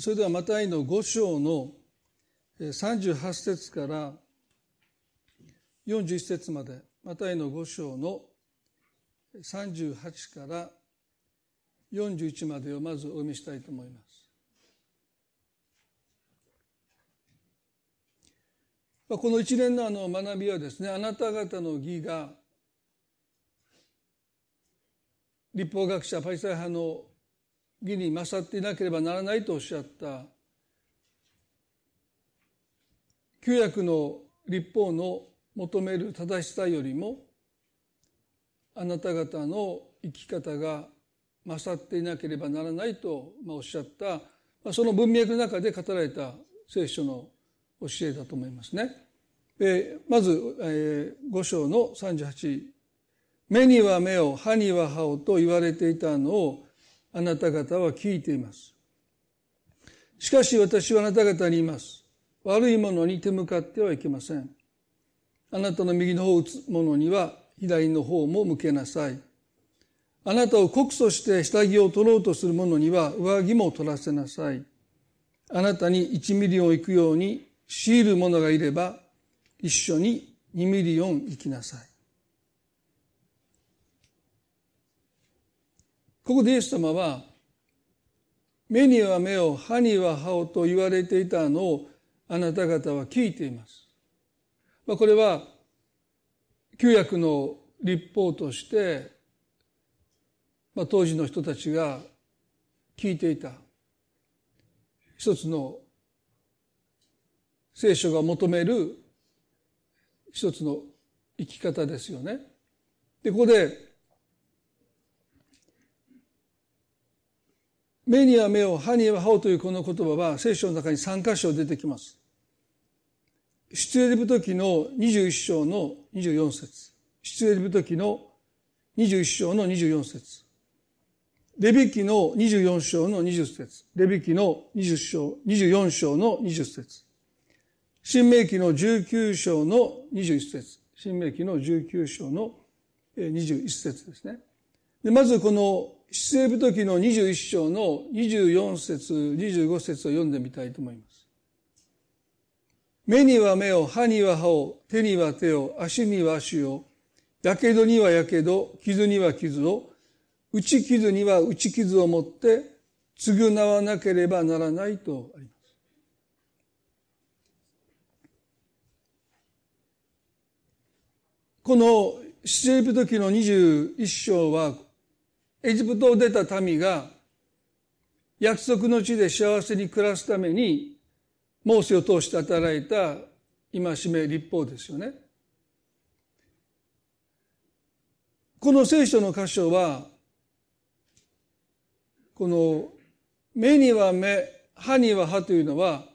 それではマタイの5章の38節から41節までマタイの5章の38から41までをまずお読みしたいと思います。この一連のあの学びはですねあなた方の義が立法学者パリサイ派の義に勝っていなければならないとおっしゃった。旧約の立法の求める正しさよりもあなた方の生き方が勝っていなければならないとおっしゃった。その文脈の中で語られた聖書の教えだと思いますね。まず、え5章の38目には目を歯には歯をと言われていたのをあなた方は聞いています。しかし私はあなた方に言います。悪いものに手向かってはいけません。あなたの右の方を打つ者には左の方も向けなさい。あなたを告訴して下着を取ろうとする者には上着も取らせなさい。あなたに1ミリオン行くように強いる者がいれば一緒に2ミリオン行きなさい。ここでイエス様は目には目を歯には歯をと言われていたのをあなた方は聞いています。まこれは旧約の律法として、まあ、当時の人たちが聞いていた一つの聖書が求める一つの生き方ですよね。で、ここで目には目を、歯には歯をというこの言葉は聖書の中に3箇所出てきます。出エリブ時の21章の24節。出エリブ時の21章の24節。レビキの24章の20節。レビキの20章、24章の20節。新明記の19章の21節。新明記の19章の21節ですね。でまずこの出エブ時の21章の24節25節を読んでみたいと思います。目には目を、歯には歯を、手には手を、足には足を、やけどにはやけど、傷には傷を、打ち傷には打ち傷を持って償わなければならないとあります。この出エブ時の21章はエジプトを出た民が約束の地で幸せに暮らすためにモーセを通して働いた戒め立法ですよね。この聖書の箇所はこの目には目歯には歯というのは、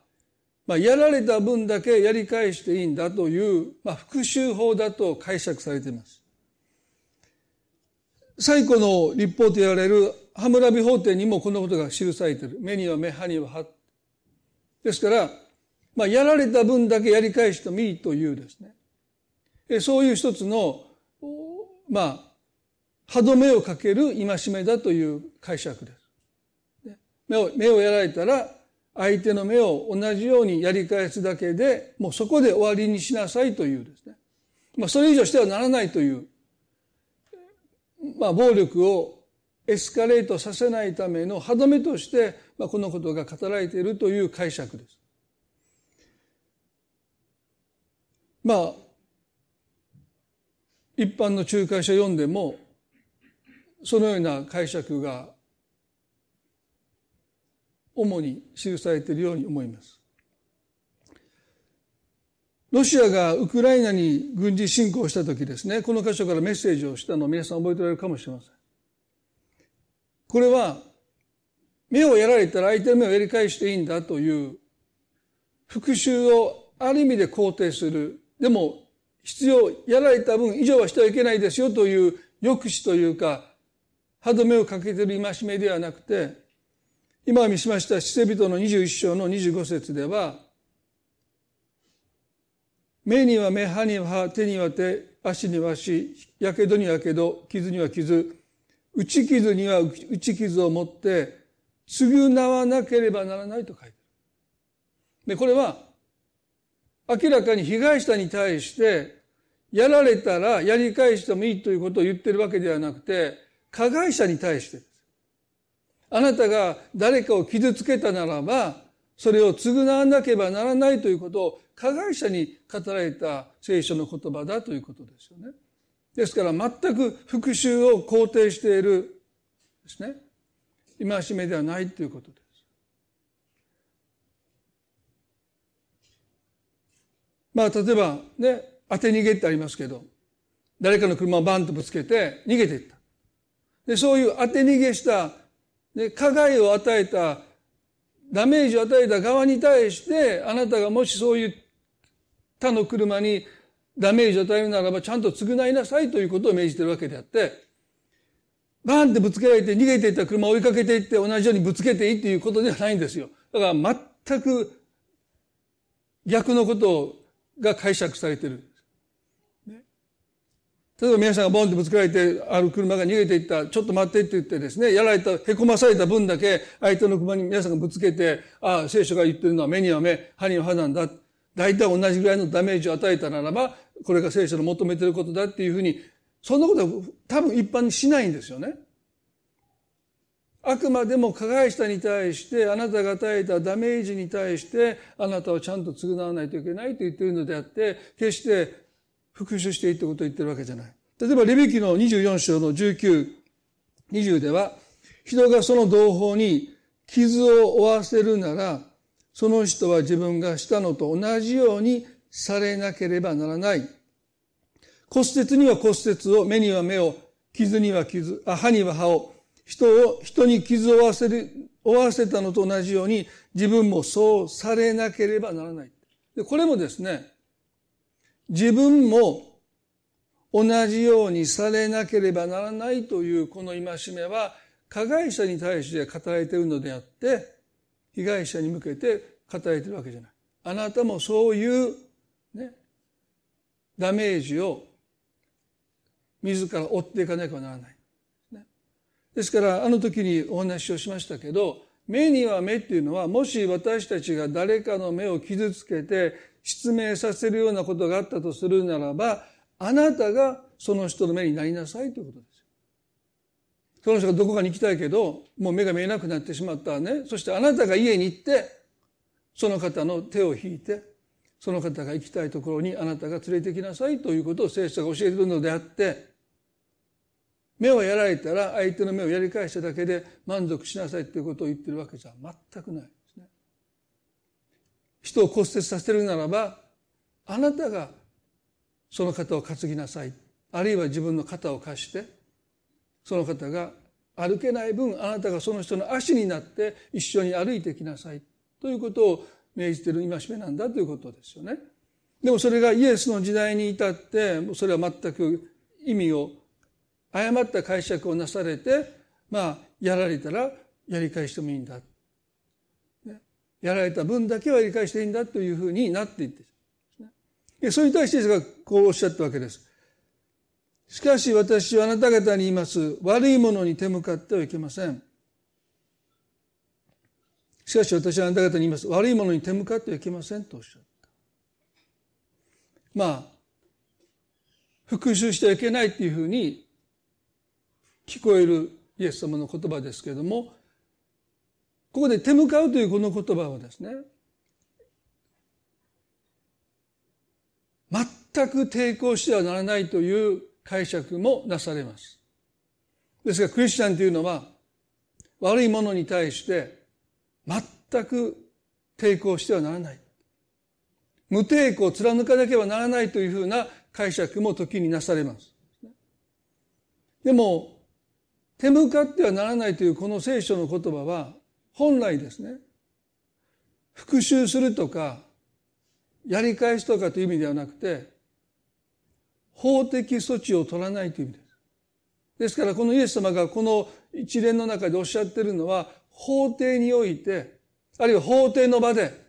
まあ、やられた分だけやり返していいんだという、まあ、復讐法だと解釈されています。最古の立法と言われるハムラビ法典にもこのことが記されている。目には目、歯には歯。ですから、まあ、やられた分だけやり返してもいいというですね。そういう一つの、まあ、歯止めをかける戒めだという解釈です。目を、目をやられたら、相手の目を同じようにやり返すだけで、もうそこで終わりにしなさいというですね。まあ、それ以上してはならないというまあ、暴力をエスカレートさせないための歯止めとして、まあ、このことが語られているという解釈です。まあ、一般の仲介書を読んでも、そのような解釈が主に記されているように思います。ロシアがウクライナに軍事侵攻した時ですね、この箇所からメッセージをしたのを皆さん覚えておられるかもしれません。これは、目をやられたら相手の目をやり返していいんだという復讐をある意味で肯定する。でも、必要、やられた分以上はしてはいけないですよという抑止というか、歯止めをかけている戒めではなくて、今見しました死世人の21章の25節では、目には目、歯には歯、手には手、足には足、やけどにはやけど、傷には傷、打ち傷には打ち傷を持って、償わなければならないと書いてある。で、これは、明らかに被害者に対して、やられたらやり返してもいいということを言ってるわけではなくて、加害者に対してです。あなたが誰かを傷つけたならば、それを償わなければならないということを加害者に語られた聖書の言葉だということですよね。ですから全く復讐を肯定しているですね。戒めではないということです。まあ例えばね、当て逃げってありますけど、誰かの車をバンとぶつけて逃げていった。で、そういう当て逃げした、ね、加害を与えた、ダメージを与えた側に対して、あなたがもしそういう他の車にダメージを与えるならばちゃんと償いなさいということを命じてるわけであって、バーンってぶつけられて逃げていった車を追いかけていって同じようにぶつけていいっていうことではないんですよ。だから全く逆のことが解釈されてる。例えば皆さんがボンってぶつけられて、ある車が逃げていった、ちょっと待ってって言ってですね、やられた、へこまされた分だけ、相手の車に皆さんがぶつけて、ああ、聖書が言ってるのは目には目、歯には歯なんだ。大体同じぐらいのダメージを与えたならば、これが聖書の求めてることだっていうふうに、そんなことは多分一般にしないんですよね。あくまでも加害者に対して、あなたが与えたダメージに対して、あなたはちゃんと償わないといけないと言っているのであって、決して復讐していいってことを言ってるわけじゃない。例えば、レビキの24章の19、20では、人がその同胞に傷を負わせるなら、その人は自分がしたのと同じようにされなければならない。骨折には骨折を、目には目を、傷には傷、歯には歯を、人を、人に傷を負わせる、負わせたのと同じように、自分もそうされなければならない。でこれもですね、自分も同じようにされなければならないというこの戒めは、加害者に対して語られているのであって、被害者に向けて語られているわけじゃない。あなたもそういうね、ダメージを自ら追っていかなければならない。ですからあの時にお話をしましたけど目には目っていうのはもし私たちが誰かの目を傷つけて失明させるようなことがあったとするならばあなたがその人の目になりなさいということですよ。その人がどこかに行きたいけどもう目が見えなくなってしまったねそしてあなたが家に行ってその方の手を引いてその方が行きたいところにあなたが連れてきなさいということを聖書が教えているのであって目をやられたら相手の目をやり返しただけで満足しなさいということを言ってるわけじゃ全くない。人を骨折させるならばあなたがその方を担ぎなさいあるいは自分の肩を貸してその方が歩けない分あなたがその人の足になって一緒に歩いてきなさいということを命じている戒めなんだということですよね。でもそれがイエスの時代に至ってそれは全く意味を誤った解釈をなされて、まあ、やられたらやり返してもいいんだ。やられた分だけはやり返していいんだというふうになっていって、それに対してがこうおっしゃったわけです。しかし私はあなた方に言います。悪いものに手向かってはいけません。しかし私はあなた方に言います。悪いものに手向かってはいけませんとおっしゃった。まあ、復讐してはいけないっていうふうに聞こえるイエス様の言葉ですけれども、ここで手向かうというこの言葉はですね、全く抵抗してはならないという解釈もなされます。ですがクリスチャンというのは悪いものに対して全く抵抗してはならない。無抵抗を貫かなければならないというふうな解釈も時になされます。でも手向かってはならないというこの聖書の言葉は本来ですね復讐するとかやり返すとかという意味ではなくて法的措置を取らないという意味です。ですからこのイエス様がこの一連の中でおっしゃっているのは法廷においてあるいは法廷の場で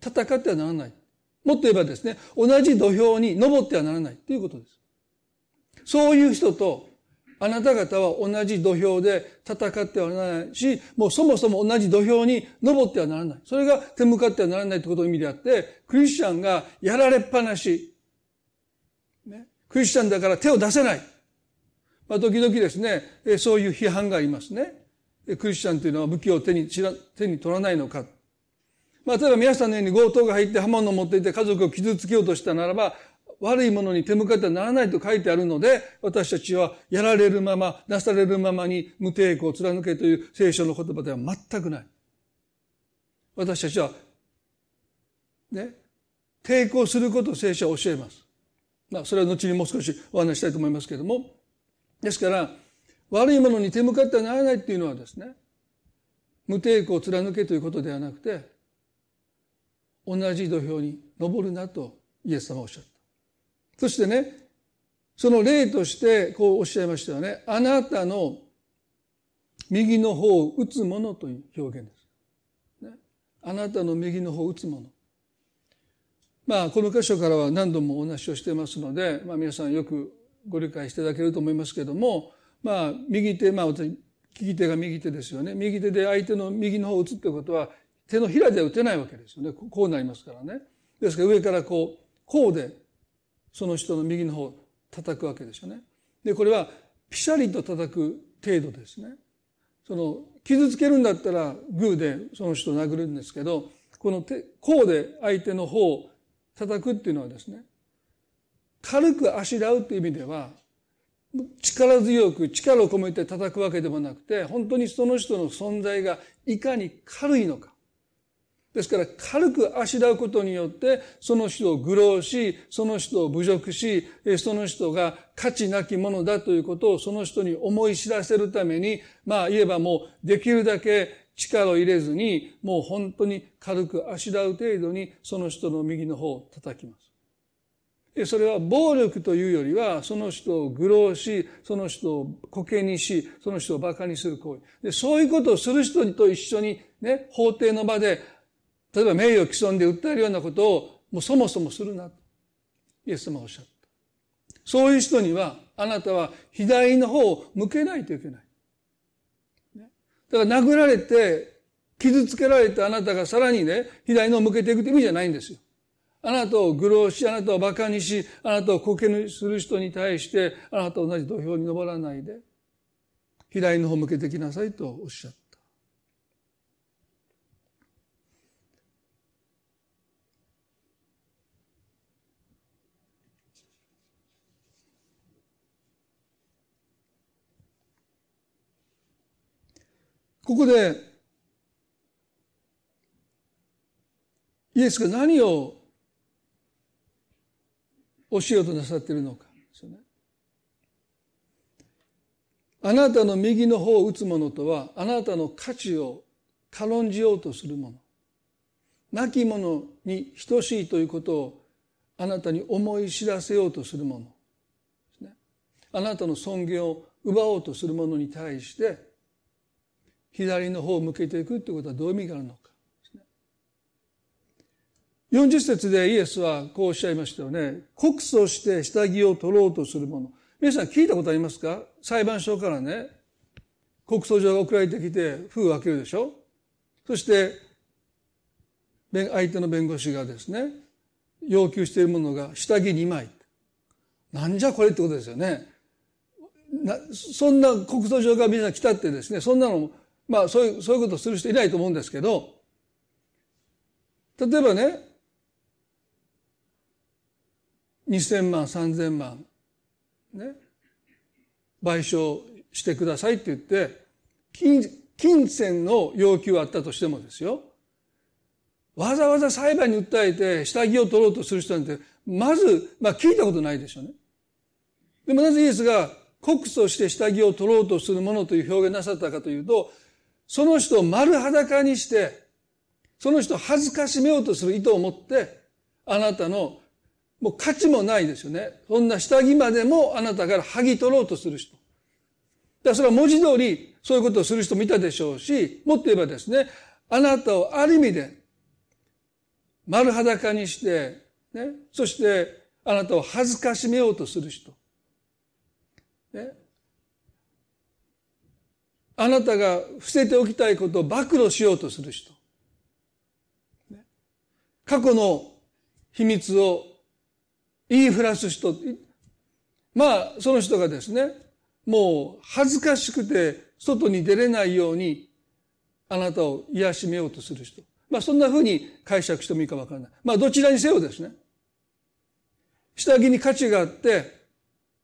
戦ってはならない。もっと言えばですね同じ土俵に登ってはならないということです。そういう人とあなた方は同じ土俵で戦ってはならないし、もうそもそも同じ土俵に登ってはならない。それが手向かってはならないということの意味であって、クリスチャンがやられっぱなし、ね、クリスチャンだから手を出せない。まあ、時々ですね、そういう批判がありますね。クリスチャンというのは武器を手に手に取らないのか。まあ、例えば皆さんのように強盗が入って刃物を持っていて家族を傷つけようとしたならば、悪いものに手向かってはならないと書いてあるので、私たちはやられるまま、なされるままに無抵抗を貫けという聖書の言葉では全くない。私たちは、ね、抵抗することを聖書は教えます。まあ、それは後にもう少しお話したいと思いますけれども。ですから、悪いものに手向かってはならないっていうのはですね、無抵抗を貫けということではなくて、同じ土俵に登るなとイエス様はおっしゃった。そしてね、その例としてこうおっしゃいましたよね。あなたの右の方を打つものという表現です。ね、あなたの右の方を打つもの。まあ、この箇所からは何度もお話をしてますので、まあ皆さんよくご理解していただけると思いますけれども、まあ、右手、まあ私、利き手が右手ですよね。右手で相手の右の方を打つってことは、手のひらでは打てないわけですよね。こうなりますからね。ですから上からこう、こうでその人の右の方を叩くわけですよね。で、これはピシャリと叩く程度ですね。その、傷つけるんだったらグーでその人を殴るんですけど、この手、こうで相手の方を叩くっていうのはですね、軽くあしらうっていう意味では、力強く力を込めて叩くわけでもなくて、本当にその人の存在がいかに軽いのか。ですから軽くあしらうことによってその人を愚弄し、その人を侮辱し、その人が価値なきものだということをその人に思い知らせるために、まあ言えばもうできるだけ力を入れずに、もう本当に軽くあしらう程度にその人の右の方を叩きます。それは暴力というよりは、その人を愚弄し、その人をコケにし、その人を馬鹿にする行為。でそういうことをする人と一緒にね、法廷の場で例えば名誉毀損で訴えるようなことをもうそもそもするなとイエス様はおっしゃった。そういう人にはあなたは左の方を向けないといけない。だから殴られて傷つけられてあなたがさらにね、左のを向けていくって意味じゃないんですよ。あなたを愚弄し、あなたを馬鹿にし、あなたをこけにする人に対して、あなたと同じ土俵に登らないで、左の方を向けてきなさいとおっしゃった。ここで、イエスが何を教えようとなさっているのかですよね。あなたの右の方を打つ者とは、あなたの価値を軽んじようとする者。亡き者に等しいということをあなたに思い知らせようとする者。あなたの尊厳を奪おうとする者に対して左の方を向けていくということはどういう意味があるのか40節でイエスはこうおっしゃいましたよね。告訴して下着を取ろうとする者。皆さん聞いたことありますか？裁判所からね、告訴状が送られてきて封を開けるでしょ？そして、相手の弁護士がですね、要求しているものが下着2枚。なんじゃこれってことですよね。そんな告訴状が皆さん来たってですね、そんなのまあそういう、そういうことする人いないと思うんですけど、例えばね、2000万、3000万、ね、賠償してくださいって言って、金、金銭の要求があったとしてもですよ、わざわざ裁判に訴えて下着を取ろうとする人なんて、まず、まあ聞いたことないでしょうね。でもなぜイエスが告訴して下着を取ろうとするものという表現なさったかというと、その人を丸裸にして、その人を恥ずかしめようとする意図を持って、あなたの、もう価値もないですよね。そんな下着までもあなたから剥ぎ取ろうとする人。だからそれは文字通りそういうことをする人もいたでしょうし、もっと言えばですね、あなたをある意味で丸裸にして、ね、そしてあなたを恥ずかしめようとする人。ね、あなたが伏せておきたいことを暴露しようとする人。過去の秘密を言いふらす人。まあ、その人がですね、もう恥ずかしくて外に出れないようにあなたを癒しめようとする人。まあそんな風に解釈してもいいかわからない。まあどちらにせよですね。下着に価値があって、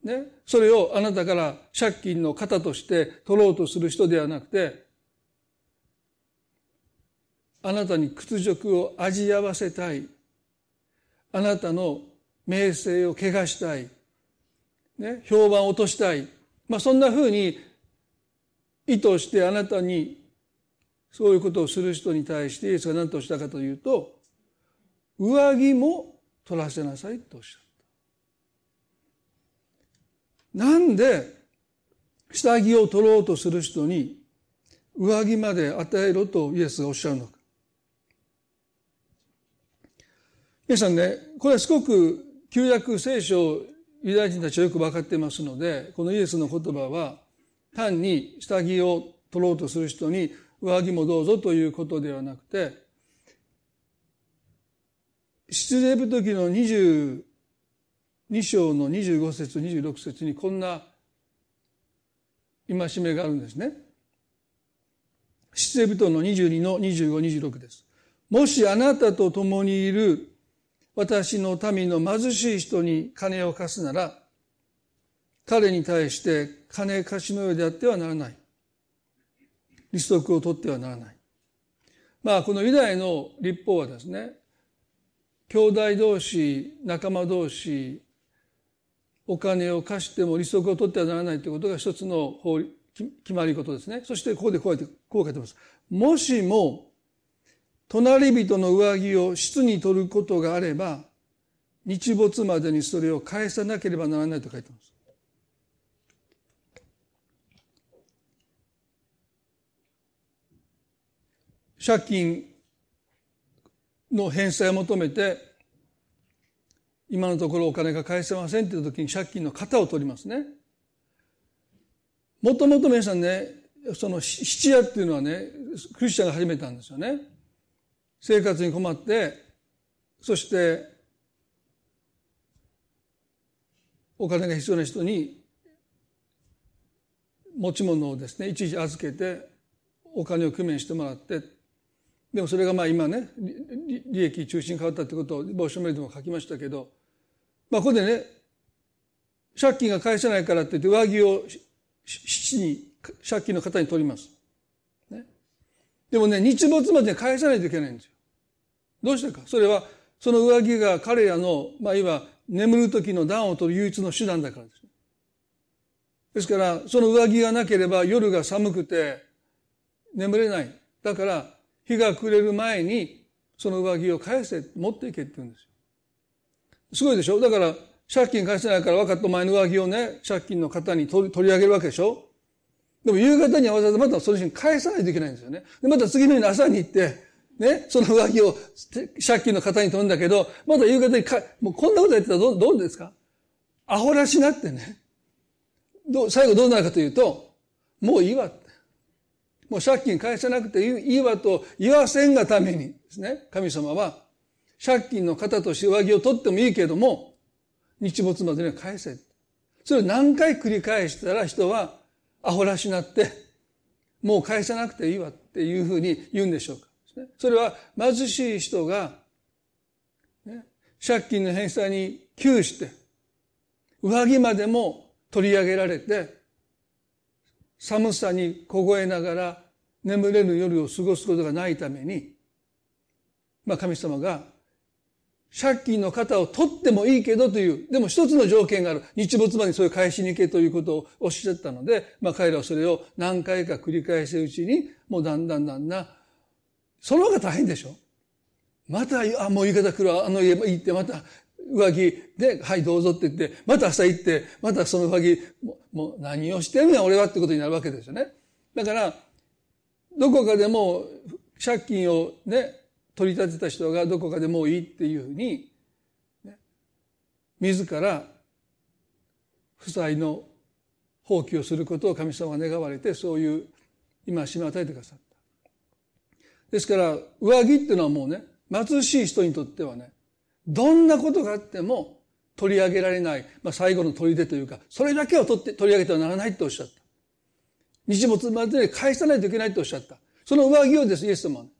ね、それをあなたから借金の型として取ろうとする人ではなくて、あなたに屈辱を味合わせたい。あなたの名声を汚したい。ね、評判を落としたい。まあそんな風に意図してあなたにそういうことをする人に対してイエスが何としたかというと上着も取らせなさいとおっしゃったなんで下着を取ろうとする人に上着まで与えろとイエスがおっしゃるのか。皆さんねこれはすごく旧約聖書ユダヤ人たちはよく分かってますのでこのイエスの言葉は単に下着を取ろうとする人に上着もどうぞということではなくて、出エブ時の2章の25節26節にこんな戒めがあるんですね。出エブの22の2526です。もしあなたと共にいる私の民の貧しい人に金を貸すなら、彼に対して金貸しのようであってはならない。利息を取ってはならない。まあこのユダヤの立法はですね、兄弟同士、仲間同士、お金を貸しても利息を取ってはならないということが一つの法決まりことですね。そしてここでこうやってこう書いてます。もしも隣人の上着を質に取ることがあれば日没までにそれを返さなければならないと書いてます。借金の返済を求めて今のところお金が返せませんっていう時に借金の型を取りますね。もともと皆さんね、その七夜っていうのはね、クリスチャンが始めたんですよね。生活に困って、そしてお金が必要な人に持ち物をですね、一時預けてお金を工面してもらってでもそれがまあ今ね利益中心に変わったってことを帽子のメでも書きましたけどまあここでね借金が返せないからって言って上着を七に借金の方に取ります。ね、でもね日没まで返さないといけないんですよ。どうしてかそれはその上着が彼らのまあいわ眠る時の暖を取る唯一の手段だからです。ですからその上着がなければ夜が寒くて眠れない。だから日が暮れる前にその上着を返せ、持っていけって言うんですよ。すごいでしょ？だから借金返せないから分かった前の上着をね、借金の方に取り上げるわけでしょ？でも夕方にはわざわざまたその人に返さないといけないんですよね。で、また次の日の朝に行って、ね、その上着を借金の方に取るんだけど、また夕方にか、もうこんなことやってたらどどうですか？アホらしなってね。ど最後どうなるかというと、もういいわ。もう借金返さなくていいわと言わせんがためにですね、神様は借金の方として上着を取ってもいいけども、日没までには返せ。それを何回繰り返したら人はアホらしなって、もう返さなくていいわっていうふうに言うんでしょうか。それは貧しい人が、ね、借金の返済に窮して、上着までも取り上げられて、寒さに凍えながら眠れる夜を過ごすことがないために、まあ神様が借金の方を取ってもいいけどという、でも一つの条件がある。日没までそれを返しに行けということをおっしゃったので、まあ彼らはそれを何回か繰り返すうちに、もうだんだんだんだん、その方が大変でしょまた、あ、もう言い方来るあの家行って、また上着で、はい、どうぞって言って、また朝行って、またその上着、もう何をしてんねん、俺はってことになるわけですよね。だから、どこかでも借金をね、取り立てた人がどこかでもういいっていうふうに、ね、自ら負債の放棄をすることを神様が願われて、そういう今しめ与えてくださった。ですから上着っていうのはもうね貧しい人にとってはねどんなことがあっても取り上げられない、まあ、最後の砦というかそれだけは取って取り上げてはならないとおっしゃった。日没まで返さないといけないとおっしゃった。その上着をですイエス様はね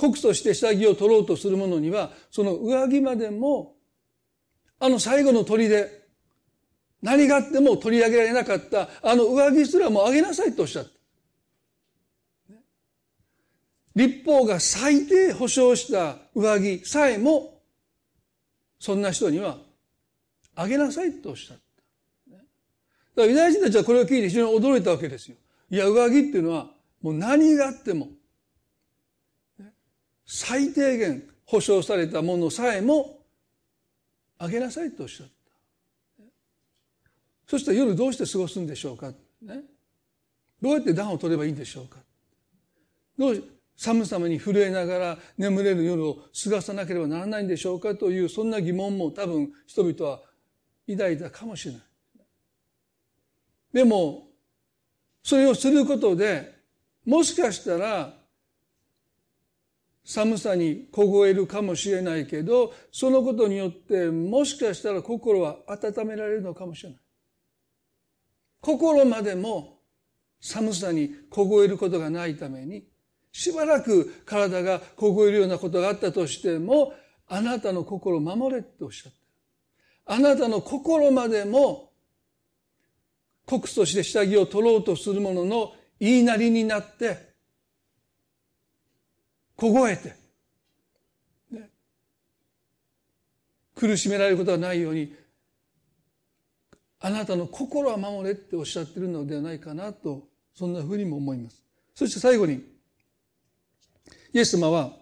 告訴して下着を取ろうとする者にはその上着までもあの最後の砦何があっても取り上げられなかったあの上着すらもあげなさいとおっしゃった。立法が最低保障した上着さえもそんな人にはあげなさいとおっしゃった。だからユダヤ人たちはこれを聞いて非常に驚いたわけですよ。いや、上着っていうのはもう何があっても最低限保障されたものさえもあげなさいとおっしゃった。そしたら夜どうして過ごすんでしょうか、ね、どうやって暖を取ればいいんでしょうかどう寒さに震えながら眠れる夜を過ごさなければならないんでしょうかというそんな疑問も多分人々は抱いたかもしれない。でもそれをすることでもしかしたら寒さに凍えるかもしれないけどそのことによってもしかしたら心は温められるのかもしれない。心までも寒さに凍えることがないために、しばらく体が凍えるようなことがあったとしても、あなたの心を守れっておっしゃってる。あなたの心までも、告訴して下着を取ろうとする者の言いなりになって、凍えて、ね、苦しめられることがないようにあなたの心は守れっておっしゃってるのではないかなと、そんなふうにも思います。そして最後に、イエス様は、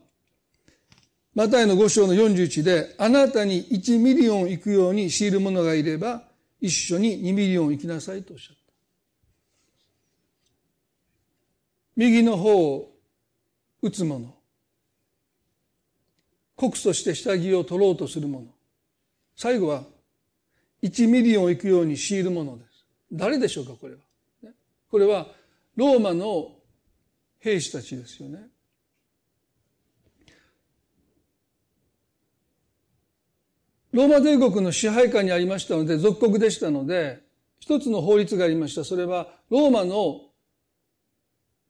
マタイの5章の41で、あなたに1ミリオン行くように強いる者がいれば、一緒に2ミリオン行きなさいとおっしゃった。右の頬を打つ者、告訴して下着を取ろうとする者、最後は1ミリオン行くように強いるものです。誰でしょうか、これは。これは、ローマの兵士たちですよね。ローマ帝国の支配下にありましたので、属国でしたので、一つの法律がありました。それは、ローマの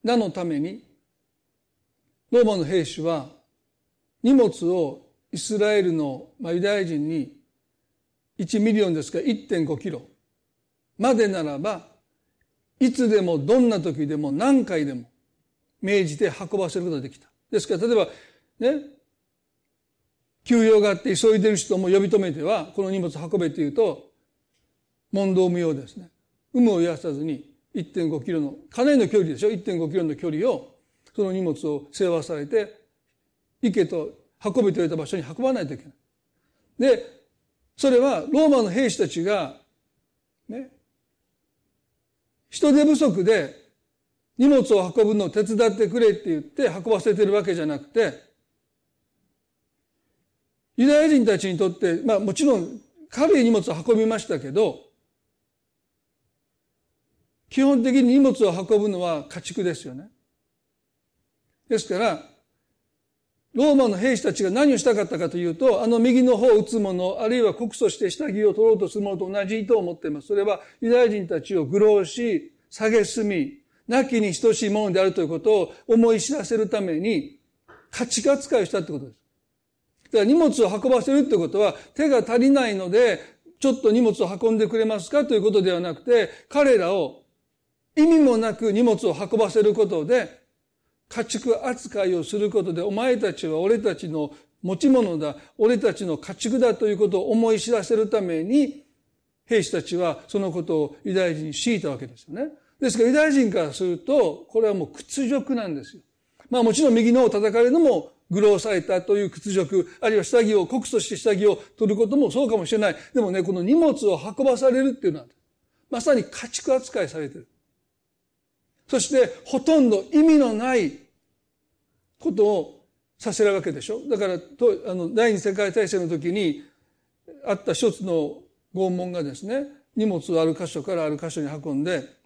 名のために、ローマの兵士は、荷物をイスラエルのユダヤ人に1ミリオンですから1.5キロまでならば、いつでもどんな時でも何回でも命じて運ばせることができた。ですから、例えば、ね、急用があって急いでる人も呼び止めては、この荷物運べって言うと、問答無用ですね。有無を言わさずに1.5キロの、かなりの距離でしょ ?1.5 キロの距離を、その荷物を世話されて、行けと運べと言われた場所に運ばないといけない。で、それはローマの兵士たちが、ね、人手不足で荷物を運ぶのを手伝ってくれって言って運ばせてるわけじゃなくて、ユダヤ人たちにとって、まあもちろん軽い荷物を運びましたけど、基本的に荷物を運ぶのは家畜ですよね。ですから、ローマの兵士たちが何をしたかったかというと、あの右の方を打つ者、あるいは告訴して下着を取ろうとする者と同じ意図を持っています。それはユダヤ人たちを愚弄し、蔑み、亡きに等しいものであるということを思い知らせるために、価値扱いをしたってことです。だから荷物を運ばせるってことは、手が足りないので、ちょっと荷物を運んでくれますかということではなくて、彼らを意味もなく荷物を運ばせることで、家畜扱いをすることでお前たちは俺たちの持ち物だ、俺たちの家畜だということを思い知らせるために、兵士たちはそのことをユダヤ人に強いたわけですよね。ですからユダヤ人からすると、これはもう屈辱なんですよ。まあもちろん右のを叩かれるのも愚弄されたという屈辱、あるいは下着を、告訴して下着を取ることもそうかもしれない。でもね、この荷物を運ばされるっていうのは、まさに家畜扱いされてる。そしてほとんど意味のないことをさせるわけでしょだからとあの第二次世界大戦の時にあった一つの拷問がですね荷物をある箇所からある箇所に運んで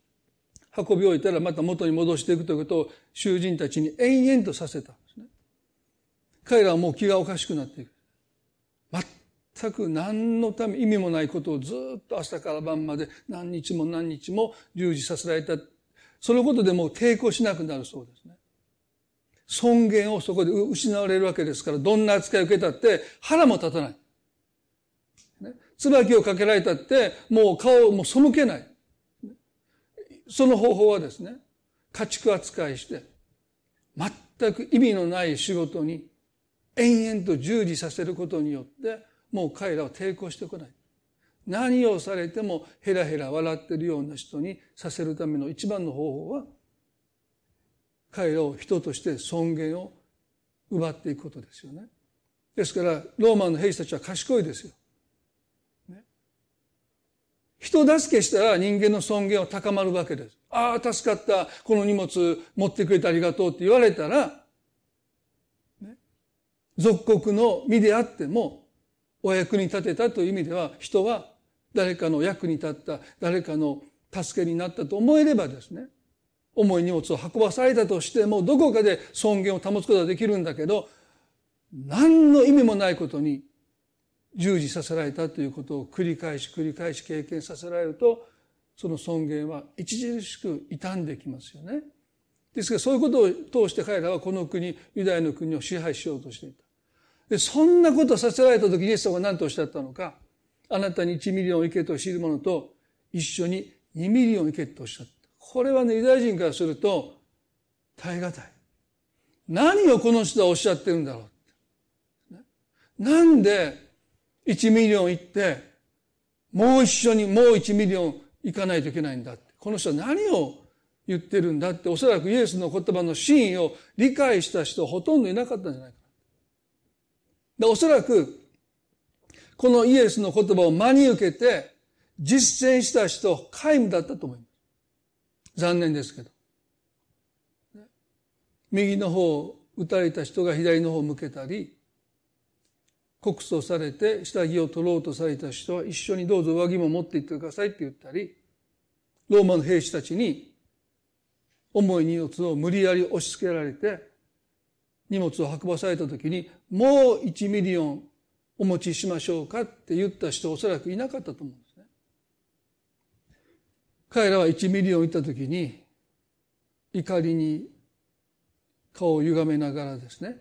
運び置いたらまた元に戻していくということを囚人たちに延々とさせたんですね。彼らはもう気がおかしくなっていく。全く何のため、意味もないことをずっと朝から晩まで何日も何日も従事させられた。そのことでもう抵抗しなくなるそうですね。尊厳をそこで失われるわけですから、どんな扱いを受けたって腹も立たない。ね、椿をかけられたって、もう顔をもう背けない。その方法はですね、家畜扱いして、全く意味のない仕事に延々と従事させることによって、もう彼らは抵抗してこない。何をされてもヘラヘラ笑ってるような人にさせるための一番の方法は、彼らを人として尊厳を奪っていくことですよね。ですから、ローマの兵士たちは賢いですよ。ね、人助けしたら人間の尊厳は高まるわけです。ああ、助かった。この荷物持ってくれてありがとうって言われたら、ね、属国の身であっても、お役に立てたという意味では人は誰かの役に立った誰かの助けになったと思えればですね重い荷物を運ばされたとしてもどこかで尊厳を保つことができるんだけど何の意味もないことに従事させられたということを繰り返し繰り返し経験させられるとその尊厳は著しく傷んできますよね。ですからそういうことを通して彼らはこの国ユダヤの国を支配しようとしていた。で、そんなことをさせられた時にイエス様が何とおっしゃったのか、あなたに1ミリオン行けと強いる者と一緒に2ミリオン行けとおっしゃった。これはね、ユダヤ人からすると耐え難い。何をこの人はおっしゃってるんだろう。なんで1ミリオン行って、もう一緒にもう1ミリオン行かないといけないんだって。この人は何を言ってるんだって、おそらくイエスの言葉の真意を理解した人はほとんどいなかったんじゃないか。で、おそらく、このイエスの言葉を真に受けて、実践した人、皆無だったと思います。残念ですけど。右の方を打たれた人が左の方を向けたり、告訴されて下着を取ろうとされた人は一緒にどうぞ上着も持っていってくださいって言ったり、ローマの兵士たちに重い荷物を無理やり押し付けられて、荷物を運ばされた時にもう1ミリオンお持ちしましょうかって言った人おそらくいなかったと思うんですね。彼らは1ミリオン行った時に怒りに顔を歪めながらですね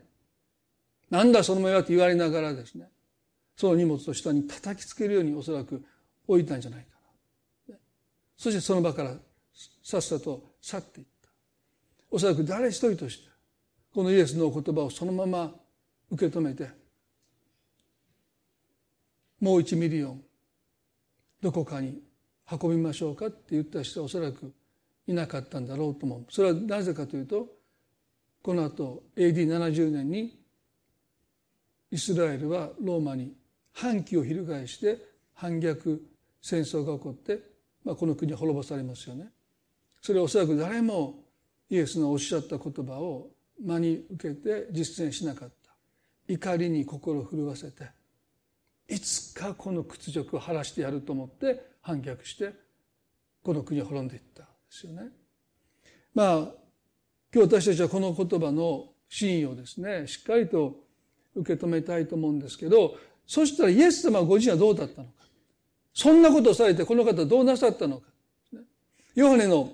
なんだその目はって言われながらですねその荷物を下に叩きつけるようにおそらく置いたんじゃないかな。そしてその場からさっさと去っていった。おそらく誰一人としてこのイエスの言葉をそのまま受け止めてもう1ミリオン。どこかに運びましょうかって言った人はおそらくいなかったんだろうと思う。それはなぜかというとこの後 AD70 年にイスラエルはローマに反旗を翻して反逆戦争が起こって、まあ、この国は滅ぼされますよね。それはおそらく誰もイエスのおっしゃった言葉を真に受けて実践しなかった。怒りに心を震わせていつかこの屈辱を晴らしてやると思って反逆してこの国を滅んでいったんですよね。まあ今日私たちはこの言葉の真意をですねしっかりと受け止めたいと思うんですけどそしたらイエス様ご自身はどうだったのかそんなことをされてこの方どうなさったのかヨハネの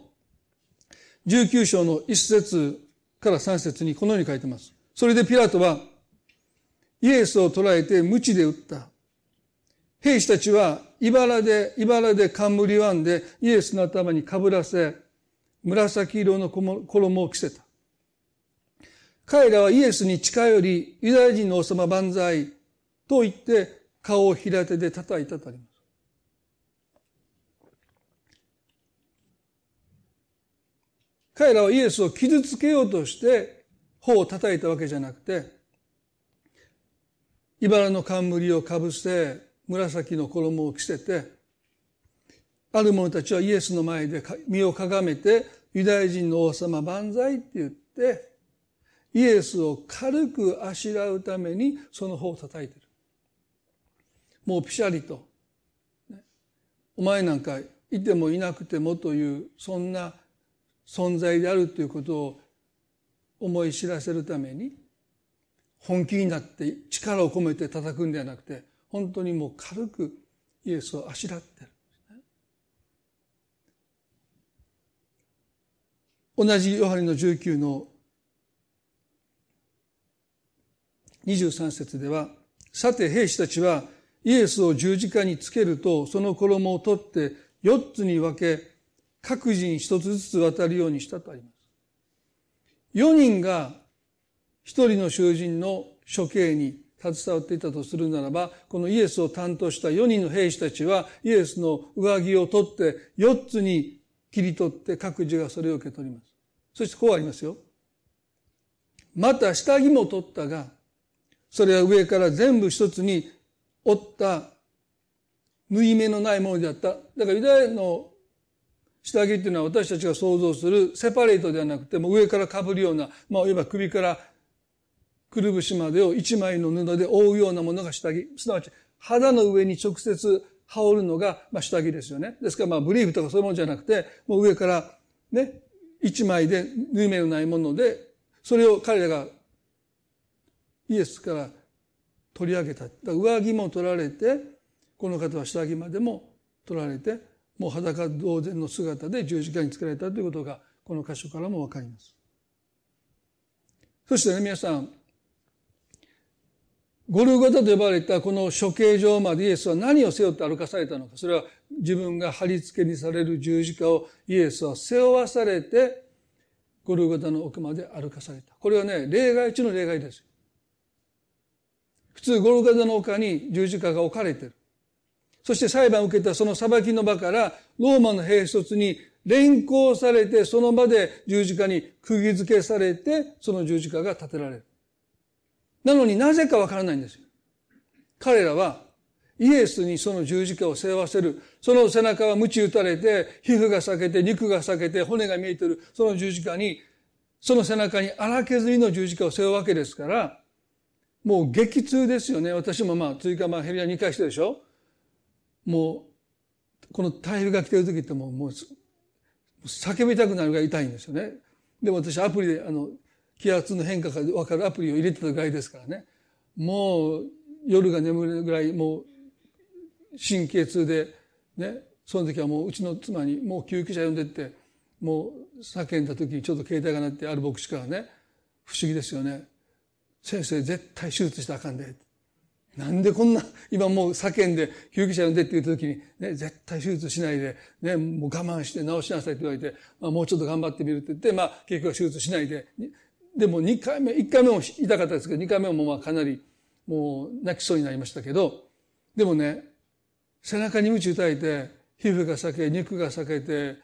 19章の一節から3節にこのように書いてます。それでピラトはイエスを捕らえて鞭で撃った。兵士たちは茨で、茨で冠を編んでイエスの頭にかぶらせ、紫色の衣を着せた。彼らはイエスに近寄り、ユダヤ人の王様万歳と言って顔を平手で叩いたとあります。彼らはイエスを傷つけようとして頬を叩いたわけじゃなくて、茨の冠をかぶせ、紫の衣を着せて、ある者たちはイエスの前で身をかがめて、ユダヤ人の王様万歳って言って、イエスを軽くあしらうためにその方を叩いてる。もうピシャリと、ねお前なんかいてもいなくてもという、そんな存在であるということを思い知らせるために本気になって力を込めて叩くんではなくて本当にもう軽くイエスをあしらってる同じヨハネの19の23節ではさて兵士たちはイエスを十字架につけるとその衣を取って4つに分け各人1つずつ渡るようにしたとあります。4人が1人の囚人の処刑に携わっていたとするならば、このイエスを担当した4人の兵士たちはイエスの上着を取って4つに切り取って各自がそれを受け取ります。そしてこうありますよ。また下着も取ったが、それは上から全部一つに折った縫い目のないものであった。だからユダヤの下着っていうのは私たちが想像するセパレートではなくても上から被るような、まあいわば首からくるぶしまでを一枚の布で覆うようなものが下着。すなわち肌の上に直接羽織るのが、まあ、下着ですよね。ですからまあブリーフとかそういうものじゃなくて、もう上からね、一枚で縫い目のないもので、それを彼らがイエスから取り上げた。上着も取られて、この方は下着までも取られて、もう裸同然の姿で十字架につけられたということが、この箇所からもわかります。そしてね、皆さん、ゴルゴタと呼ばれたこの処刑場までイエスは何を背負って歩かされたのか。それは自分が貼り付けにされる十字架をイエスは背負わされて、ゴルゴタの奥まで歩かされた。これはね、例外中の例外です。普通ゴルゴタの丘に十字架が置かれている。そして裁判を受けたその裁きの場からローマの兵卒に連行されてその場で十字架に釘付けされてその十字架が立てられる。なのになぜかわからないんですよ。彼らはイエスにその十字架を背負わせる。その背中は鞭打たれて、皮膚が裂けて、肉が裂けて、骨が見えてる、その十字架に、その背中に荒削りの十字架を背負うわけですから、もう激痛ですよね。私もまあ、追加まあヘリア2回してるでしょもう、この台風が来てる時ってもう、もう、叫びたくなるぐらい痛いんですよね。でも私アプリで、あの、気圧の変化がわかるアプリを入れてたぐらいですからね。もう夜が眠るぐらいもう神経痛で、ね、その時はもううちの妻にもう救急車呼んでって、もう叫んだ時にちょっと携帯が鳴ってある牧師からね、不思議ですよね。先生絶対手術したらあかんで。なんでこんな、今もう叫んで救急車呼んでって言った時に、ね、絶対手術しないで、ね、もう我慢して治しなさいって言われて、まあ、もうちょっと頑張ってみるって言って、まあ結局は手術しないで、でも2回目、1回目も痛かったですけど、2回目もまあかなりもう泣きそうになりましたけど、でもね、背中に鞭打たれて、皮膚が裂け、肉が裂けて、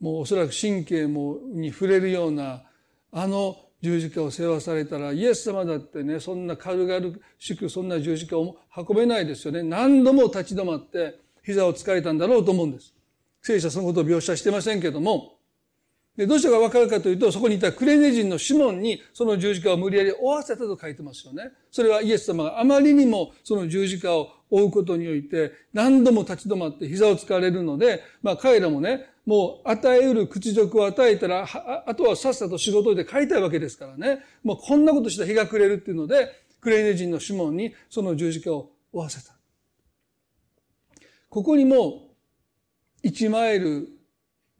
もうおそらく神経もに触れるような、あの十字架を背負わされたら、イエス様だってね、そんな軽々しくそんな十字架を運べないですよね。何度も立ち止まって膝をつかれたんだろうと思うんです。聖書はそのことを描写してませんけども、で、どうしてかわかるかというと、そこにいたクレネ人のシモンにその十字架を無理やり負わせたと書いてますよね。それはイエス様があまりにもその十字架を負うことにおいて何度も立ち止まって膝をつかれるので、まあ彼らもね、もう与えうる屈辱を与えたら、あとはさっさと仕事で帰りたいわけですからね。もうこんなことしたら日が暮れるっていうので、クレネ人のシモンにその十字架を負わせた。ここにも1マイル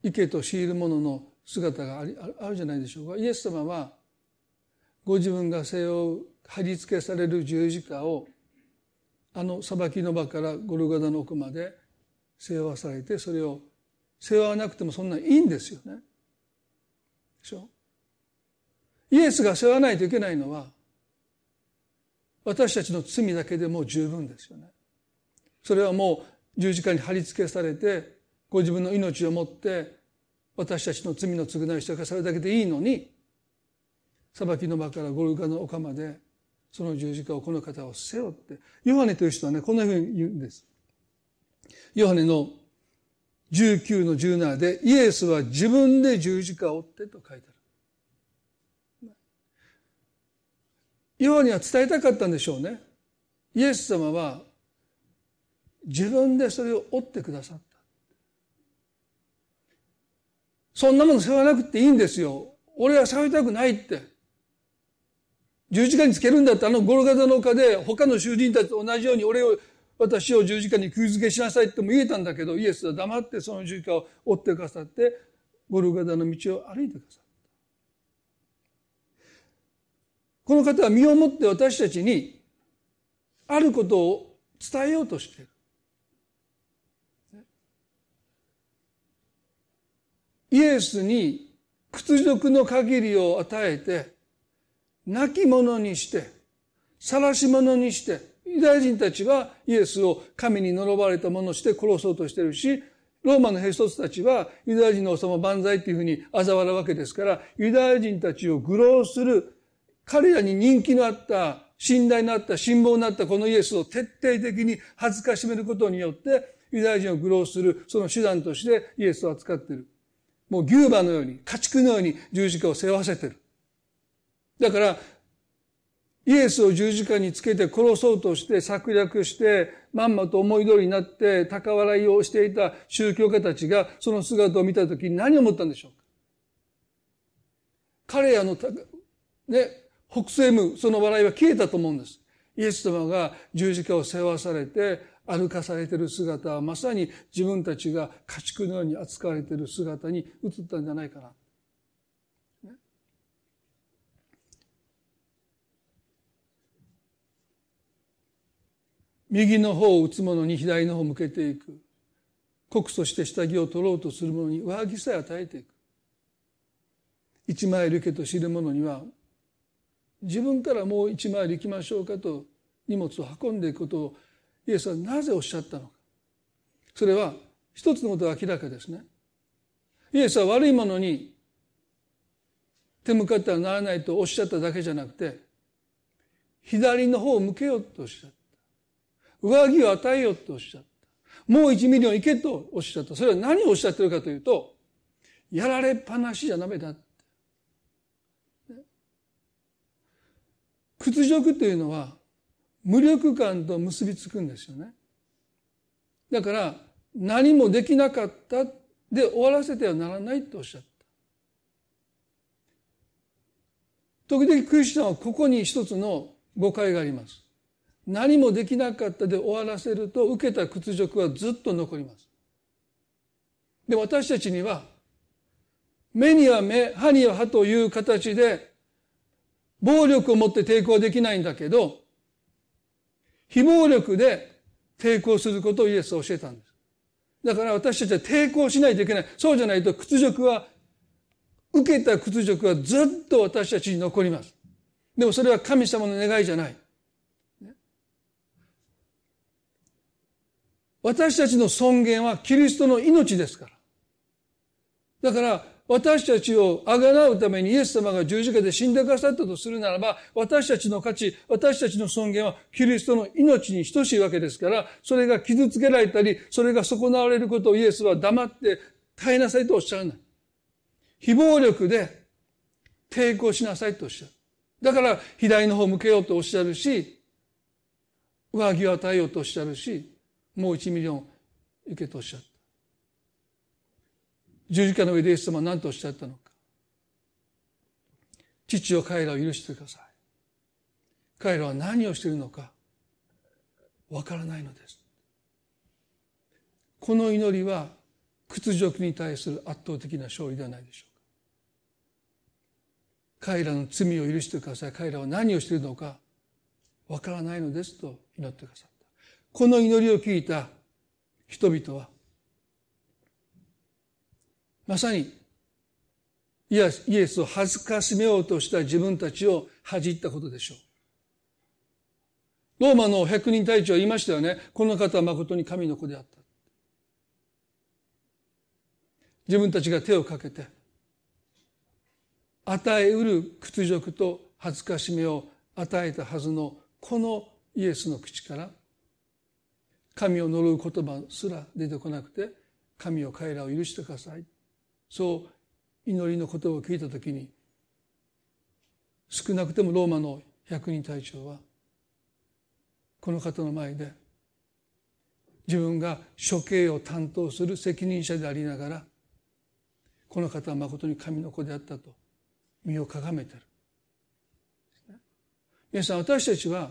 池と強いるものの姿がありあるじゃないでしょうかイエス様はご自分が背負う貼り付けされる十字架をあの裁きの場からゴルガダの奥まで背負わされてそれを背負わなくてもそんないいんですよね。でしょ？イエスが背負わないといけないのは私たちの罪だけでも十分ですよね。それはもう十字架に貼り付けされてご自分の命をもって私たちの罪の償いをしてくださるだけでいいのに裁きの場からゴルガの丘までその十字架をこの方を背負ってヨハネという人はねこんなふうに言うんです。ヨハネの19の17でイエスは自分で十字架を追ってと書いてある。ヨハネは伝えたかったんでしょうね。イエス様は自分でそれを追ってくださった。そんなもの背負わなくていいんですよ。俺は背負いたくないって。十字架につけるんだってあのゴルガザの丘で他の囚人たちと同じように俺を私を十字架に釘付けしなさいっても言えたんだけどイエスは黙ってその十字架を追ってくださってゴルガザの道を歩いてくださった。この方は身をもって私たちにあることを伝えようとしている。イエスに屈辱の限りを与えて亡き者にして晒し者にしてユダヤ人たちはイエスを神に呪われたものして殺そうとしてるしローマの兵卒たちはユダヤ人の王様万歳っていうふうに嘲笑うわけですからユダヤ人たちを愚弄する彼らに人気のあった信頼のあった信望のあったこのイエスを徹底的に恥ずかしめることによってユダヤ人を愚弄するその手段としてイエスを扱っている。もう牛馬のように、家畜のように十字架を背負わせてる。だから、イエスを十字架につけて殺そうとして策略してまんまと思い通りになって高笑いをしていた宗教家たちがその姿を見たときに何を思ったんでしょうか彼らのね、北西部その笑いは消えたと思うんです。イエス様が十字架を背負わされて歩かされている姿はまさに自分たちが家畜のように扱われている姿に映ったんじゃないかな。右の方を打つ者に左の方を向けていく。告訴して下着を取ろうとする者に上着さえ与えていく。一枚ルケと知る者には自分からもう一枚行きましょうかと荷物を運んでいくことをイエスはなぜおっしゃったのか。それは一つのことが明らかですね。イエスは悪いものに手向かってはならないとおっしゃっただけじゃなくて、左の頬を向けよとおっしゃった。上着を与えよとおっしゃった。もう一ミリオン行けとおっしゃった。それは何をおっしゃってるかというと、やられっぱなしじゃダメだ。屈辱というのは無力感と結びつくんですよね。だから何もできなかったで終わらせてはならないとおっしゃった。時々クリスチャンはここに一つの誤解があります。何もできなかったで終わらせると受けた屈辱はずっと残ります。で、私たちには目には目、歯には歯という形で暴力を持って抵抗できないんだけど、非暴力で抵抗することをイエスは教えたんです。だから私たちは抵抗しないといけない。そうじゃないと屈辱は、受けた屈辱はずっと私たちに残ります。でもそれは神様の願いじゃない。私たちの尊厳はキリストの命ですから。だから私たちをあがなうためにイエス様が十字架で死んでくださったとするならば、私たちの価値、私たちの尊厳はキリストの命に等しいわけですから、それが傷つけられたり、それが損なわれることをイエスは黙って耐えなさいとおっしゃらない。非暴力で抵抗しなさいとおっしゃる。だから左の方向けようとおっしゃるし、上着を与えようとおっしゃるし、もう一ミリオン行けとおっしゃる。十字架の上でイエス様は何とおっしゃったのか。父よ彼らを許してください。彼らは何をしているのかわからないのです。この祈りは屈辱に対する圧倒的な勝利ではないでしょうか。彼らの罪を許してください。彼らは何をしているのかわからないのですと祈ってくださった。この祈りを聞いた人々はまさにイエスを恥ずかしめようとした自分たちを恥じったことでしょう。ローマの百人隊長は言いましたよね。この方は誠に神の子であった。自分たちが手をかけて、与えうる屈辱と恥ずかしめを与えたはずのこのイエスの口から神を呪う言葉すら出てこなくて神を彼らを許してくださいそう祈りの言葉を聞いた時に少なくてもローマの百人隊長はこの方の前で自分が処刑を担当する責任者でありながらこの方は誠に神の子であったと身をかがめてる。皆さん私たちは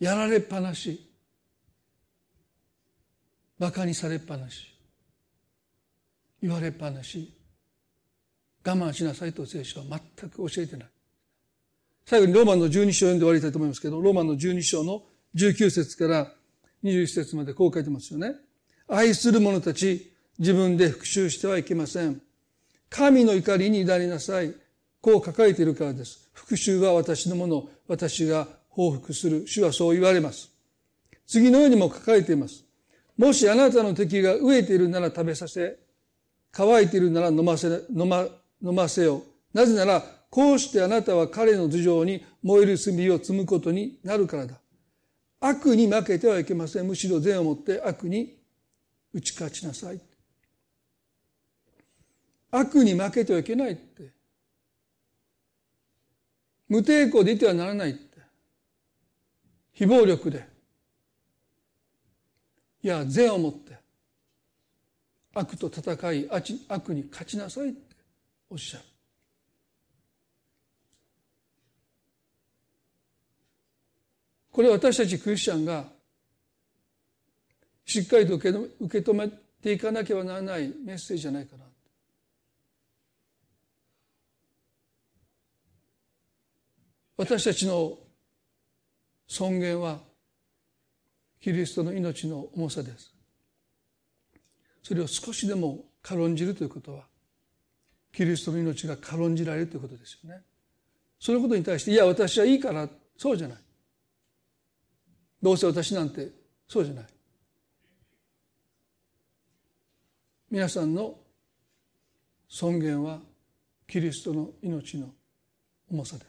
やられっぱなし。馬鹿にされっぱなし言われっぱなし我慢しなさいと聖書は全く教えてない最後にローマンの12章を読んで終わりたいと思いますけどローマンの12章の19節から21節までこう書いてますよね愛する者たち自分で復讐してはいけません神の怒りに委ねなさいこう書かれているからです。復讐は私のもの、私が報復する。主はそう言われます。次のようにも書かれています。もしあなたの敵が飢えているなら食べさせ、乾いているなら飲ませ、飲ま、飲ませよ。なぜなら、こうしてあなたは彼の頭上に燃える炭を積むことになるからだ。悪に負けてはいけません。むしろ善をもって悪に打ち勝ちなさい。悪に負けてはいけないって無抵抗でいてはならないって。非暴力で。いや、善をもって、悪と戦い、悪に勝ちなさいっておっしゃる。これ私たちクリスチャンがしっかりと受け止めていかなければならないメッセージじゃないかな。私たちの尊厳はキリストの命の重さです。それを少しでも軽んじるということはキリストの命が軽んじられるということですよね。そのことに対していや私はいいからそうじゃない。どうせ私なんてそうじゃない。皆さんの尊厳はキリストの命の重さです。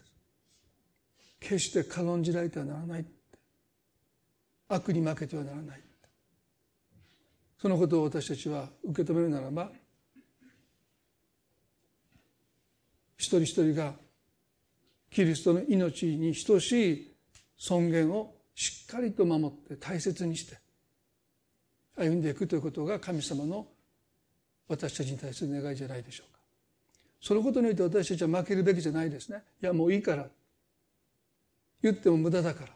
決して軽んじられてはならない悪に負けてはならないそのことを私たちは受け止めるならば一人一人がキリストの命に等しい尊厳をしっかりと守って大切にして歩んでいくということが神様の私たちに対する願いじゃないでしょうか。そのことによって私たちは負けるべきじゃないですね。いやもういいから言っても無駄だから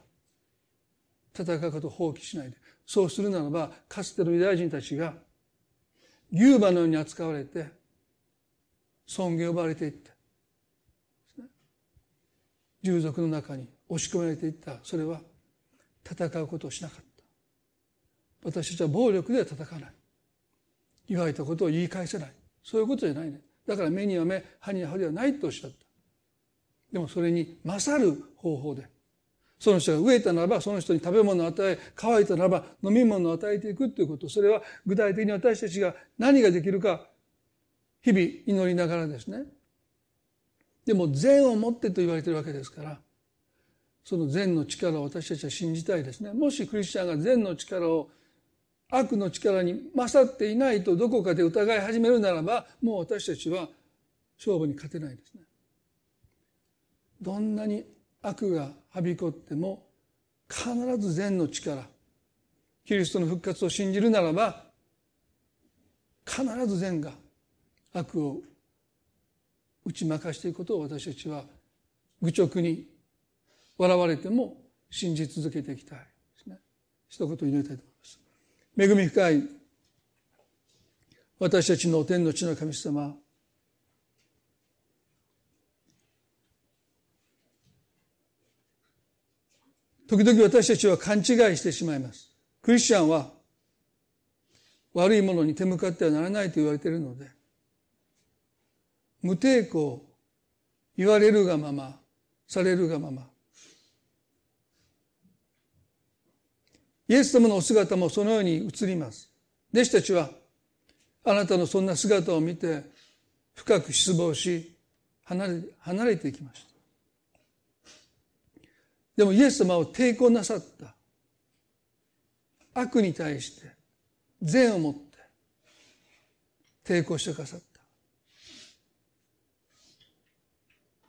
戦うことを放棄しないで。そうするならばかつてのユダヤ人たちが牛馬のように扱われて尊厳を奪われていって従属の中に押し込められていった。それは戦うことをしなかった。私たちは暴力では戦わない。言われたことを言い返せない。そういうことじゃないね。だから目には目歯には歯ではないとおっしゃった。でもそれに勝る方法でその人が飢えたならばその人に食べ物を与え乾いたならば飲み物を与えていくということそれは具体的に私たちが何ができるか日々祈りながらですね。でも善を持ってと言われているわけですからその善の力を私たちは信じたいですね。もしクリスチャンが善の力を悪の力に勝っていないとどこかで疑い始めるならばもう私たちは勝負に勝てないですね。どんなに悪がはびこっても必ず善の力キリストの復活を信じるならば必ず善が悪を打ち負かしていくことを私たちは愚直に笑われても信じ続けていきたいですね。一言入れたいと思います。恵み深い私たちの天の地の神様時々私たちは勘違いしてしまいます。クリスチャンは悪いものに手向かってはならないと言われているので、無抵抗、言われるがまま、されるがまま。イエス様のお姿もそのように映ります。弟子たちは、あなたのそんな姿を見て、深く失望し、離れ離れていきました。でもイエス様を抵抗なさった。悪に対して、善をもって抵抗してくださった。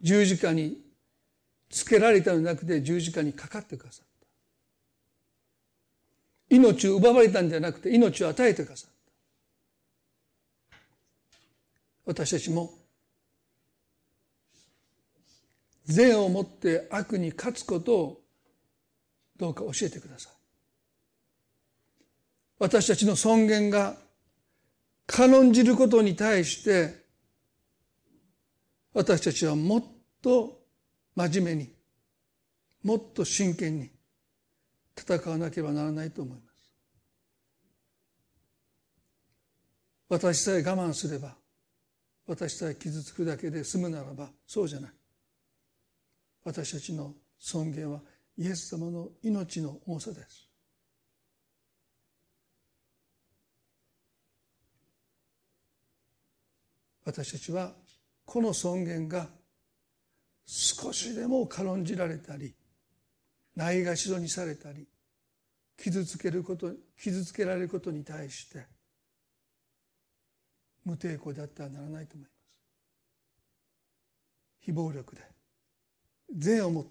十字架につけられたのではなくて十字架にかかってくださった。命を奪われたんじゃなくて命を与えてくださった。私たちも善をもって悪に勝つことをどうか教えてください。私たちの尊厳が軽んじることに対して私たちはもっと真面目にもっと真剣に戦わなければならないと思います。私さえ我慢すれば私さえ傷つくだけで済むならばそうじゃない。私たちの尊厳はイエス様の命の重さです。私たちはこの尊厳が少しでも軽んじられたりないがしろにされたり傷つけること傷つけられることに対して無抵抗であってはならないと思います。非暴力で善をもって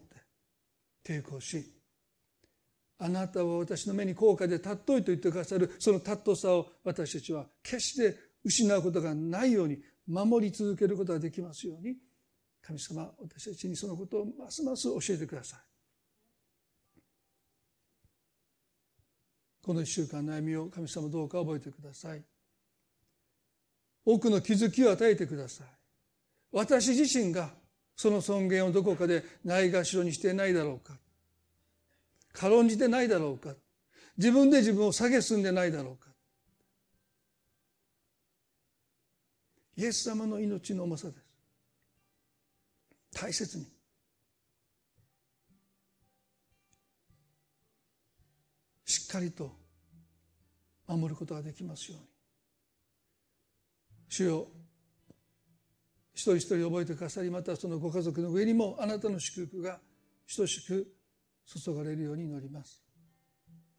抵抗しあなたは私の目に高価で尊いと言ってくださるその尊さを私たちは決して失うことがないように守り続けることができますように神様私たちにそのことをますます教えてください。この一週間の歩みを神様どうか覚えてください。多くの気づきを与えてください。私自身がその尊厳をどこかでないがしろにしてないだろうか。軽んじてないだろうか。自分で自分を下げすんでないだろうか。イエス様の命の重さです。大切に。しっかりと守ることができますように。主よ一人一人覚えてくださりまたそのご家族の上にもあなたの祝福が等しく注がれるように祈ります。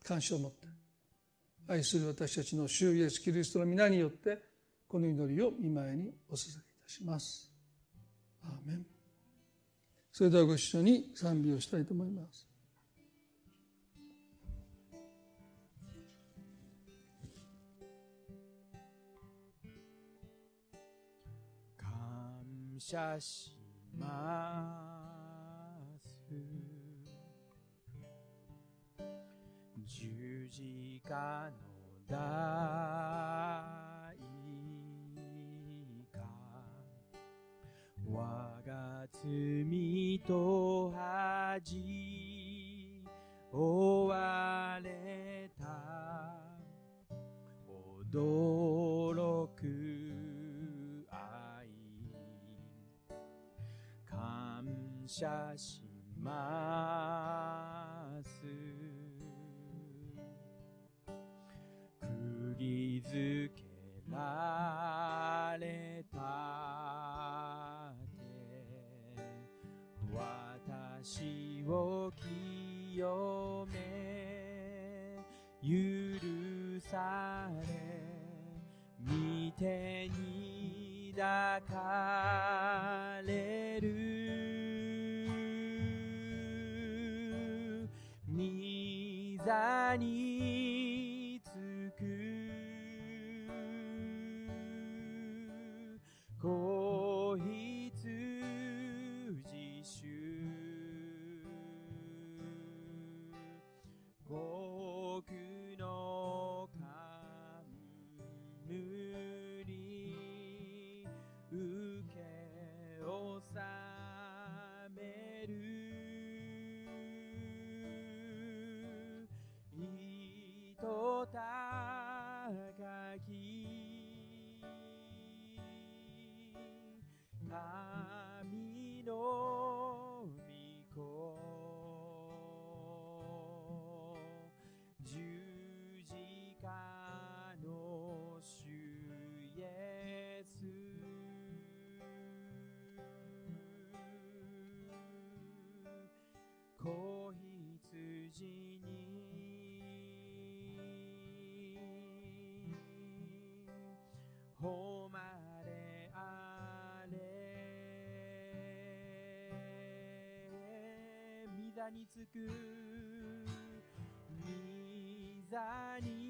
感謝を持って愛する私たちの主イエスキリストの皆によってこの祈りを見舞いにお捧げいたします。アーメン。それではご一緒に賛美をしたいと思います。謝します十字架の代価我が罪と恥追われた。驚く謝します。釘付けられたて。私を清め許され見てに抱かれる。座ににつく。座に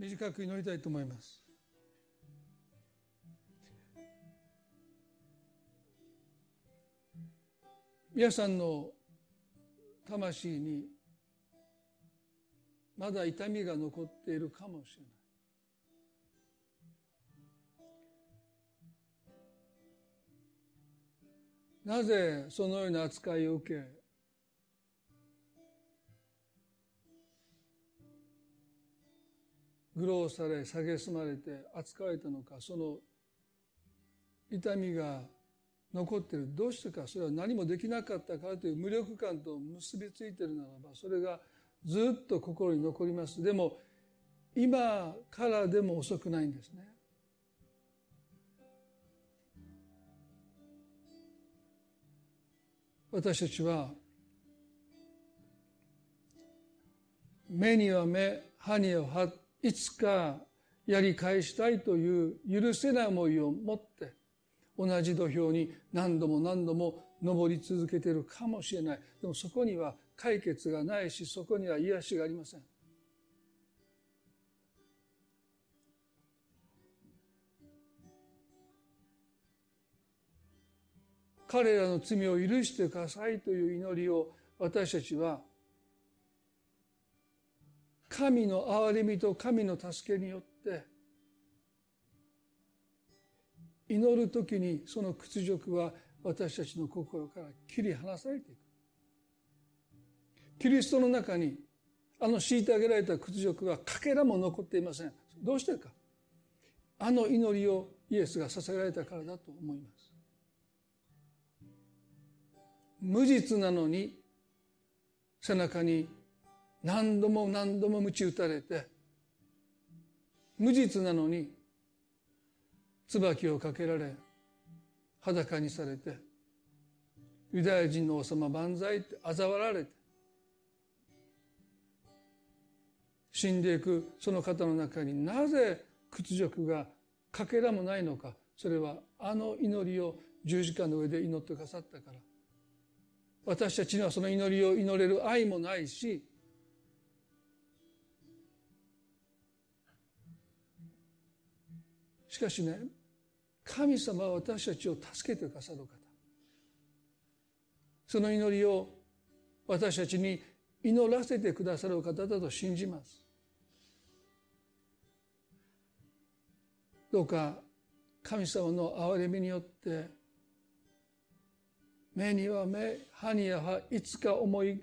短く祈りたいと思います。皆さんの魂にまだ痛みが残っているかもしれない。なぜそのような扱いを受け愚弄され蔑まれて扱われたのかその痛みが残ってるどうしてかそれは何もできなかったからという無力感と結びついてるならばそれがずっと心に残ります。でも今からでも遅くないんですね。私たちは目には目歯には歯いつかやり返したいという許せない思いを持って同じ土俵に何度も何度も登り続けているかもしれない。でもそこには解決がないしそこには癒しがありません。彼らの罪を許してくださいという祈りを私たちは神の憐れみと神の助けによって祈る時にその屈辱は私たちの心から切り離されていく。キリストの中にあの虐げられた屈辱はかけらも残っていません。どうしてか。あの祈りをイエスが捧げられたからだと思います。無実なのに背中に何度も何度も鞭打たれて無実なのに椿をかけられ裸にされてユダヤ人の王様万歳って嘲笑われて死んでいくその方の中になぜ屈辱がかけらもないのかそれはあの祈りを十字架の上で祈ってくださったから。私たちにはその祈りを祈れる愛もないししかしね神様は私たちを助けてくださる方。その祈りを私たちに祈らせてくださる方だと信じます。どうか神様の憐れみによって目には目歯には歯いつか思い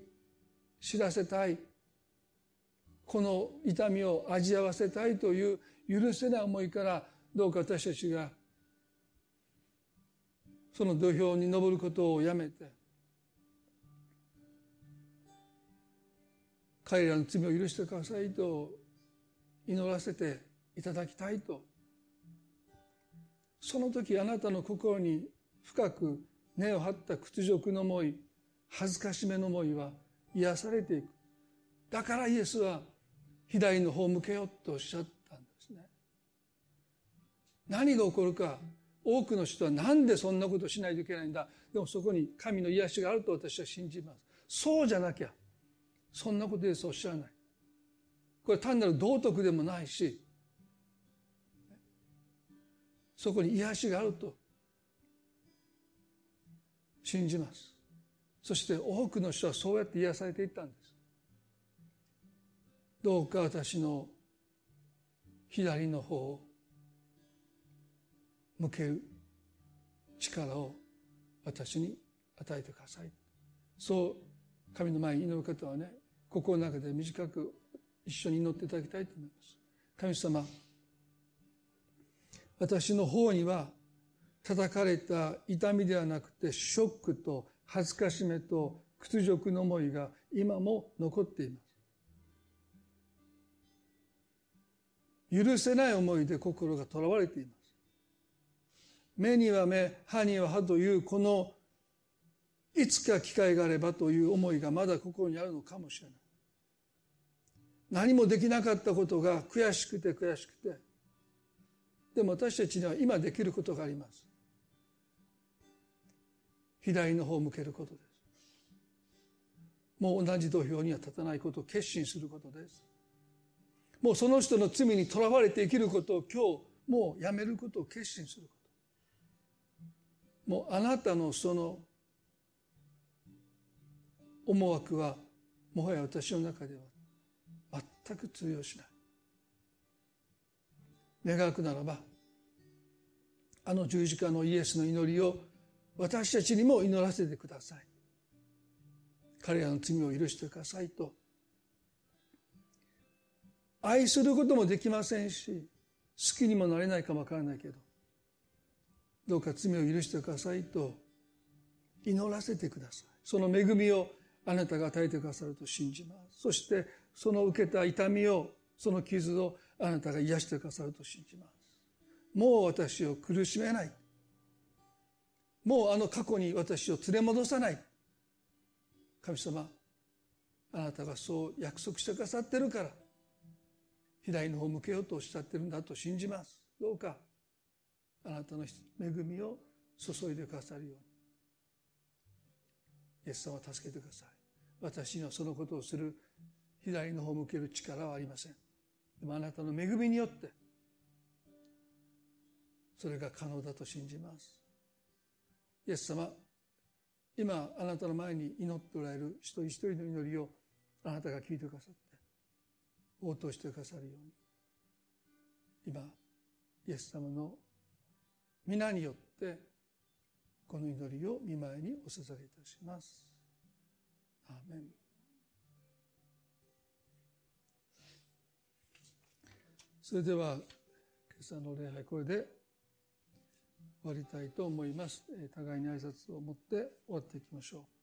知らせたい。この痛みを味わわせたいという許せない思いからどうか私たちがその土俵に登ることをやめて彼らの罪を許してくださいと祈らせていただきたいと。その時あなたの心に深く根を張った屈辱の思い恥ずかしめの思いは癒されていく。だからイエスは左の方向けよとおっしゃった。何が起こるか多くの人は何でそんなことしないといけないんだ。でもそこに神の癒しがあると私は信じます。そうじゃなきゃそんなことですおっしゃらない。これ単なる道徳でもないしそこに癒しがあると信じます。そして多くの人はそうやって癒されていったんです。どうか私の左の方を向ける力を私に与えてください。そう神の前に祈る方はね心の中で短く一緒に祈っていただきたいと思います。神様私の方には叩かれた痛みではなくてショックと恥ずかしめと屈辱の思いが今も残っています。許せない思いで心がとらわれています。目には目歯には歯というこのいつか機会があればという思いがまだ心にあるのかもしれない。何もできなかったことが悔しくて悔しくて。でも私たちには今できることがあります。左の方を向けることです。もう同じ土俵には立たないことを決心することです。もうその人の罪にとらわれて生きることを今日もうやめることを決心すること。もうあなたのその思惑はもはや私の中では全く通用しない。願くならばあの十字架のイエスの祈りを私たちにも祈らせてください。彼らの罪を許してくださいと。愛することもできませんし好きにもなれないかもわからないけどどうか罪を許してくださいと祈らせてください。その恵みをあなたが与えてくださると信じます。そしてその受けた痛みをその傷をあなたが癒してくださると信じます。もう私を苦しめない。もうあの過去に私を連れ戻さない。神様あなたがそう約束してくださってるから左の方向けようとおっしゃってるんだと信じます。どうかあなたの恵みを注いでくださるように。イエス様を助けてください。私にはそのことをする左の方を向ける力はありません。でもあなたの恵みによってそれが可能だと信じます。イエス様今あなたの前に祈っておられる一人一人の祈りをあなたが聞いてくださって応答してくださるように。今イエス様の皆によってこの祈りを見舞いにお捧げいたします。アーメンそれでは今朝の礼拝これで終わりたいと思います。互いに挨拶を持って終わっていきましょう。